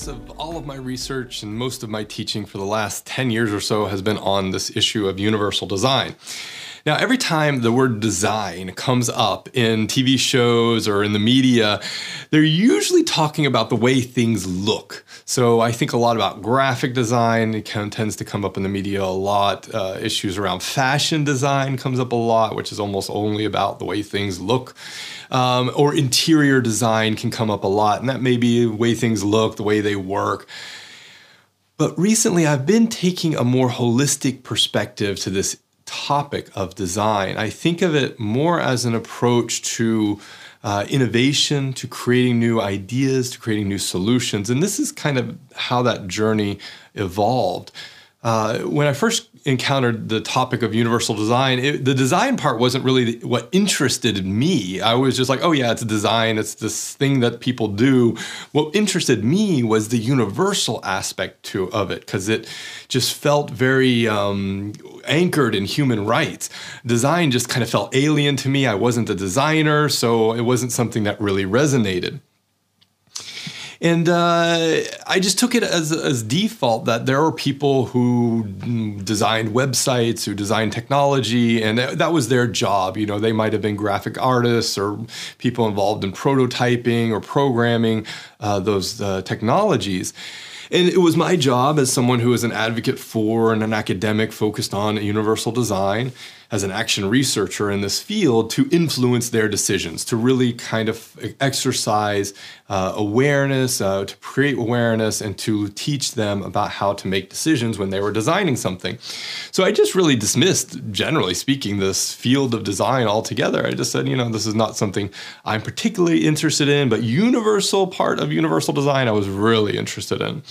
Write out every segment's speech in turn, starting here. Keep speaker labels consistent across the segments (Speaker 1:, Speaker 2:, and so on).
Speaker 1: focus of all of my research and most of my teaching for the last 10 years or so has been on this issue of universal design. Now, every time the word design comes up in TV shows or in the media, they're usually talking about the way things look. So I think a lot about graphic design. It kind of tends to come up in the media a lot. Uh, issues around fashion design comes up a lot, which is almost only about the way things look. Um, or interior design can come up a lot, and that may be the way things look, the way they work. But recently, I've been taking a more holistic perspective to this topic of design. I think of it more as an approach to uh, innovation, to creating new ideas, to creating new solutions. And this is kind of how that journey evolved. Uh, when I first encountered the topic of universal design, it, the design part wasn't really what interested me. I was just like, oh, yeah, it's a design, it's this thing that people do. What interested me was the universal aspect to, of it because it just felt very um, anchored in human rights. Design just kind of felt alien to me. I wasn't a designer, so it wasn't something that really resonated. And uh, I just took it as, as default that there are people who designed websites, who designed technology, and that was their job. You know, they might have been graphic artists or people involved in prototyping or programming uh, those uh, technologies. And it was my job as someone who is an advocate for and an academic focused on universal design as an action researcher in this field to influence their decisions, to really kind of exercise uh, awareness, uh, to create awareness, and to teach them about how to make decisions when they were designing something. So I just really dismissed, generally speaking, this field of design altogether. I just said, you know, this is not something I'm particularly interested in, but universal part of universal design I was really interested in.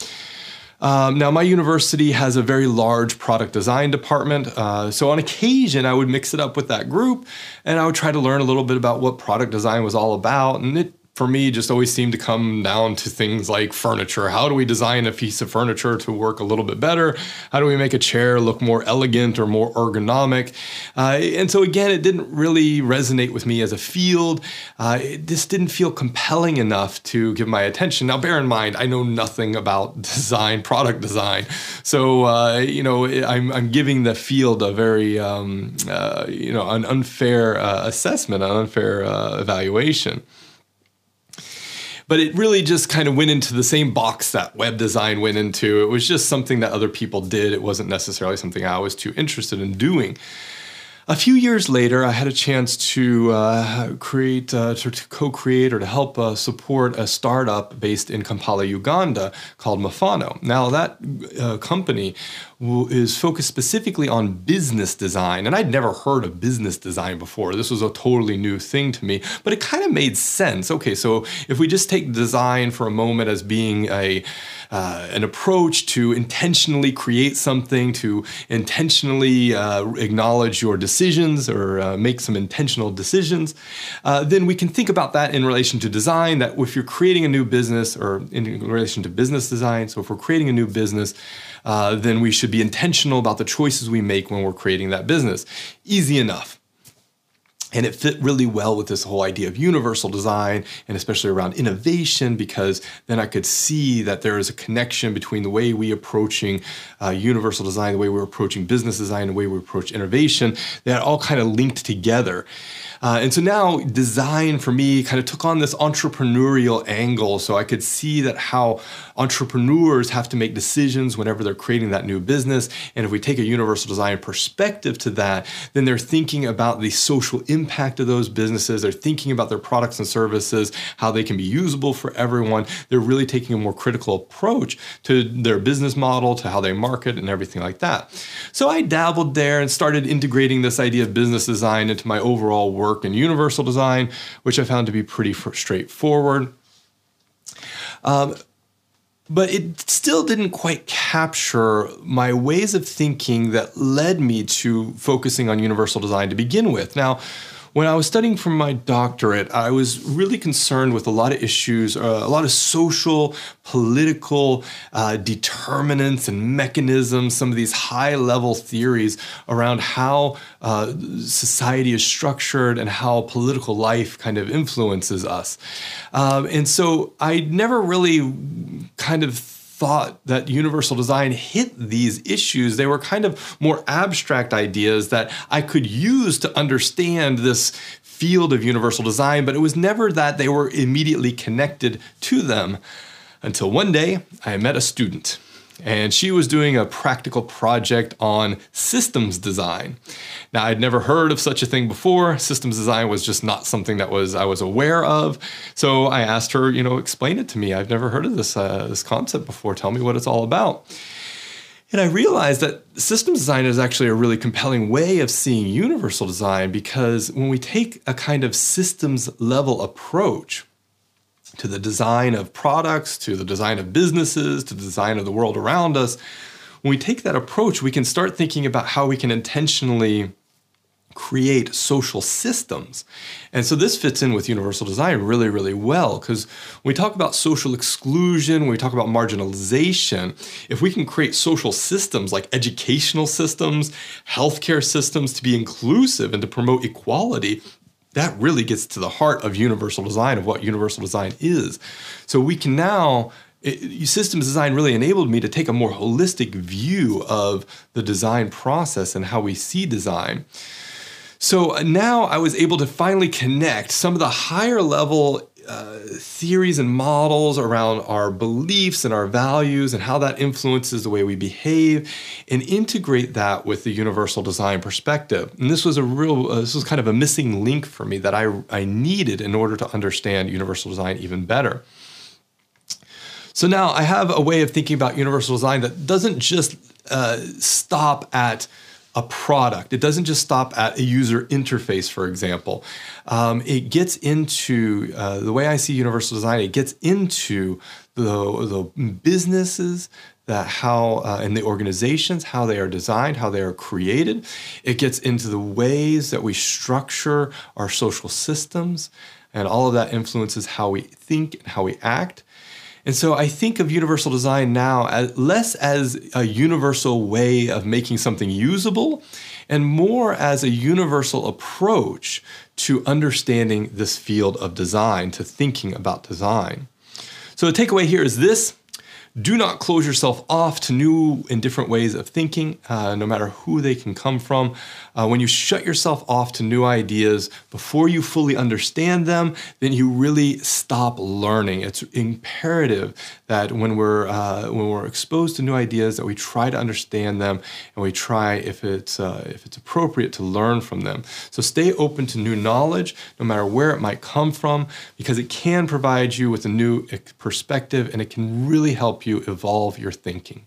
Speaker 1: Um, now, my university has a very large product design department. Uh, so, on occasion, I would mix it up with that group and I would try to learn a little bit about what product design was all about. And it for me just always seemed to come down to things like furniture. How do we design a piece of furniture to work a little bit better? How do we make a chair look more elegant or more ergonomic? Uh, and so, again, it didn't really resonate with me as a field. Uh, didn't feel compelling enough to give my attention. Now, bear in mind, I know nothing about design, product design. So, uh, you know, I'm, I'm, giving the field a very, um, uh, you know, an unfair uh, assessment, an unfair uh, evaluation but it really just kind of went into the same box that web design went into. It was just something that other people did. It wasn't necessarily something I was too interested in doing. A few years later, I had a chance to uh, create, uh, to, to, co-create, or to help uh, support a startup based in Kampala, Uganda, called Mafano. Now, that uh, company is focused specifically on business design, and I'd never heard of business design before. This was a totally new thing to me, but it kind of made sense. Okay, so if we just take design for a moment as being a uh, an approach to intentionally create something, to intentionally uh, acknowledge your decisions or uh, make some intentional decisions, uh, then we can think about that in relation to design. That if you're creating a new business or in relation to business design, so if we're creating a new business, uh, then we should be intentional about the choices we make when we're creating that business. Easy enough. And it fit really well with this whole idea of universal design and especially around innovation because then I could see that there is a connection between the way we approaching uh, universal design, the way we're approaching business design, the way we approach innovation, that all kind of linked together. Uh, and so now design for me kind of took on this entrepreneurial angle. So I could see that how entrepreneurs have to make decisions whenever they're creating that new business. And if we take a universal design perspective to that, then they're thinking about the social impact of those businesses. They're thinking about their products and services, how they can be usable for everyone. They're really taking a more critical approach to their business model, to how they market, and everything like that. So I dabbled there and started integrating this idea of business design into my overall work work in universal design, which I found to be pretty straightforward. Um, but it still didn't quite capture my ways of thinking that led me to focusing on universal design to begin with. Now, when I was studying for my doctorate, I was really concerned with a lot of issues, uh, a lot of social, political uh, determinants and mechanisms, some of these high level theories around how uh, society is structured and how political life kind of influences us. Um, and so I never really kind of thought that universal design hit these issues. They were kind of more abstract ideas that I could use to understand this field of universal design, but it was never that they were immediately connected to them until one day I met a student and she was doing a practical project on systems design. Now, I'd never heard of such a thing before. Systems design was just not something that was I was aware of. So I asked her, you know, explain it to me. I've never heard of this uh, this concept before. Tell me what it's all about. And I realized that systems design is actually a really compelling way of seeing universal design because when we take a kind of systems level approach, to the design of products, to the design of businesses, to the design of the world around us, when we take that approach, we can start thinking about how we can intentionally create social systems. And so this fits in with universal design really, really well because when we talk about social exclusion, when we talk about marginalization, if we can create social systems like educational systems, healthcare systems to be inclusive and to promote equality, that really gets to the heart of universal design, of what universal design is. So we can now, it, systems design really enabled me to take a more holistic view of the design process and how we see design. So now I was able to finally connect some of the higher level uh, theories and models around our beliefs and our values and how that influences the way we behave and integrate that with the universal design perspective. And this was a real uh, this was kind of a missing link for me that I, I needed in order to understand universal design even better. So now i have a way of thinking about universal design that doesn't just uh, stop at a product. It doesn't just stop at a user interface, for example. Um, it gets into uh, the way I see universal design. It gets into the, the businesses that how uh, and the organizations how they are designed how they are created it gets into the ways that we structure our social systems and all of that influences how we think and how we act and so I think of universal design now as less as a universal way of making something usable and more as a universal approach to understanding this field of design, to thinking about design. So the takeaway here is this do not close yourself off to new and different ways of thinking, uh, no matter who they can come from. Uh, when you shut yourself off to new ideas before you fully understand them, then you really stop learning. It's imperative that when we're uh, when we're exposed to new ideas, that we try to understand them and we try, if it's uh, if it's appropriate, to learn from them. So stay open to new knowledge, no matter where it might come from, because it can provide you with a new perspective and it can really help you you evolve your thinking.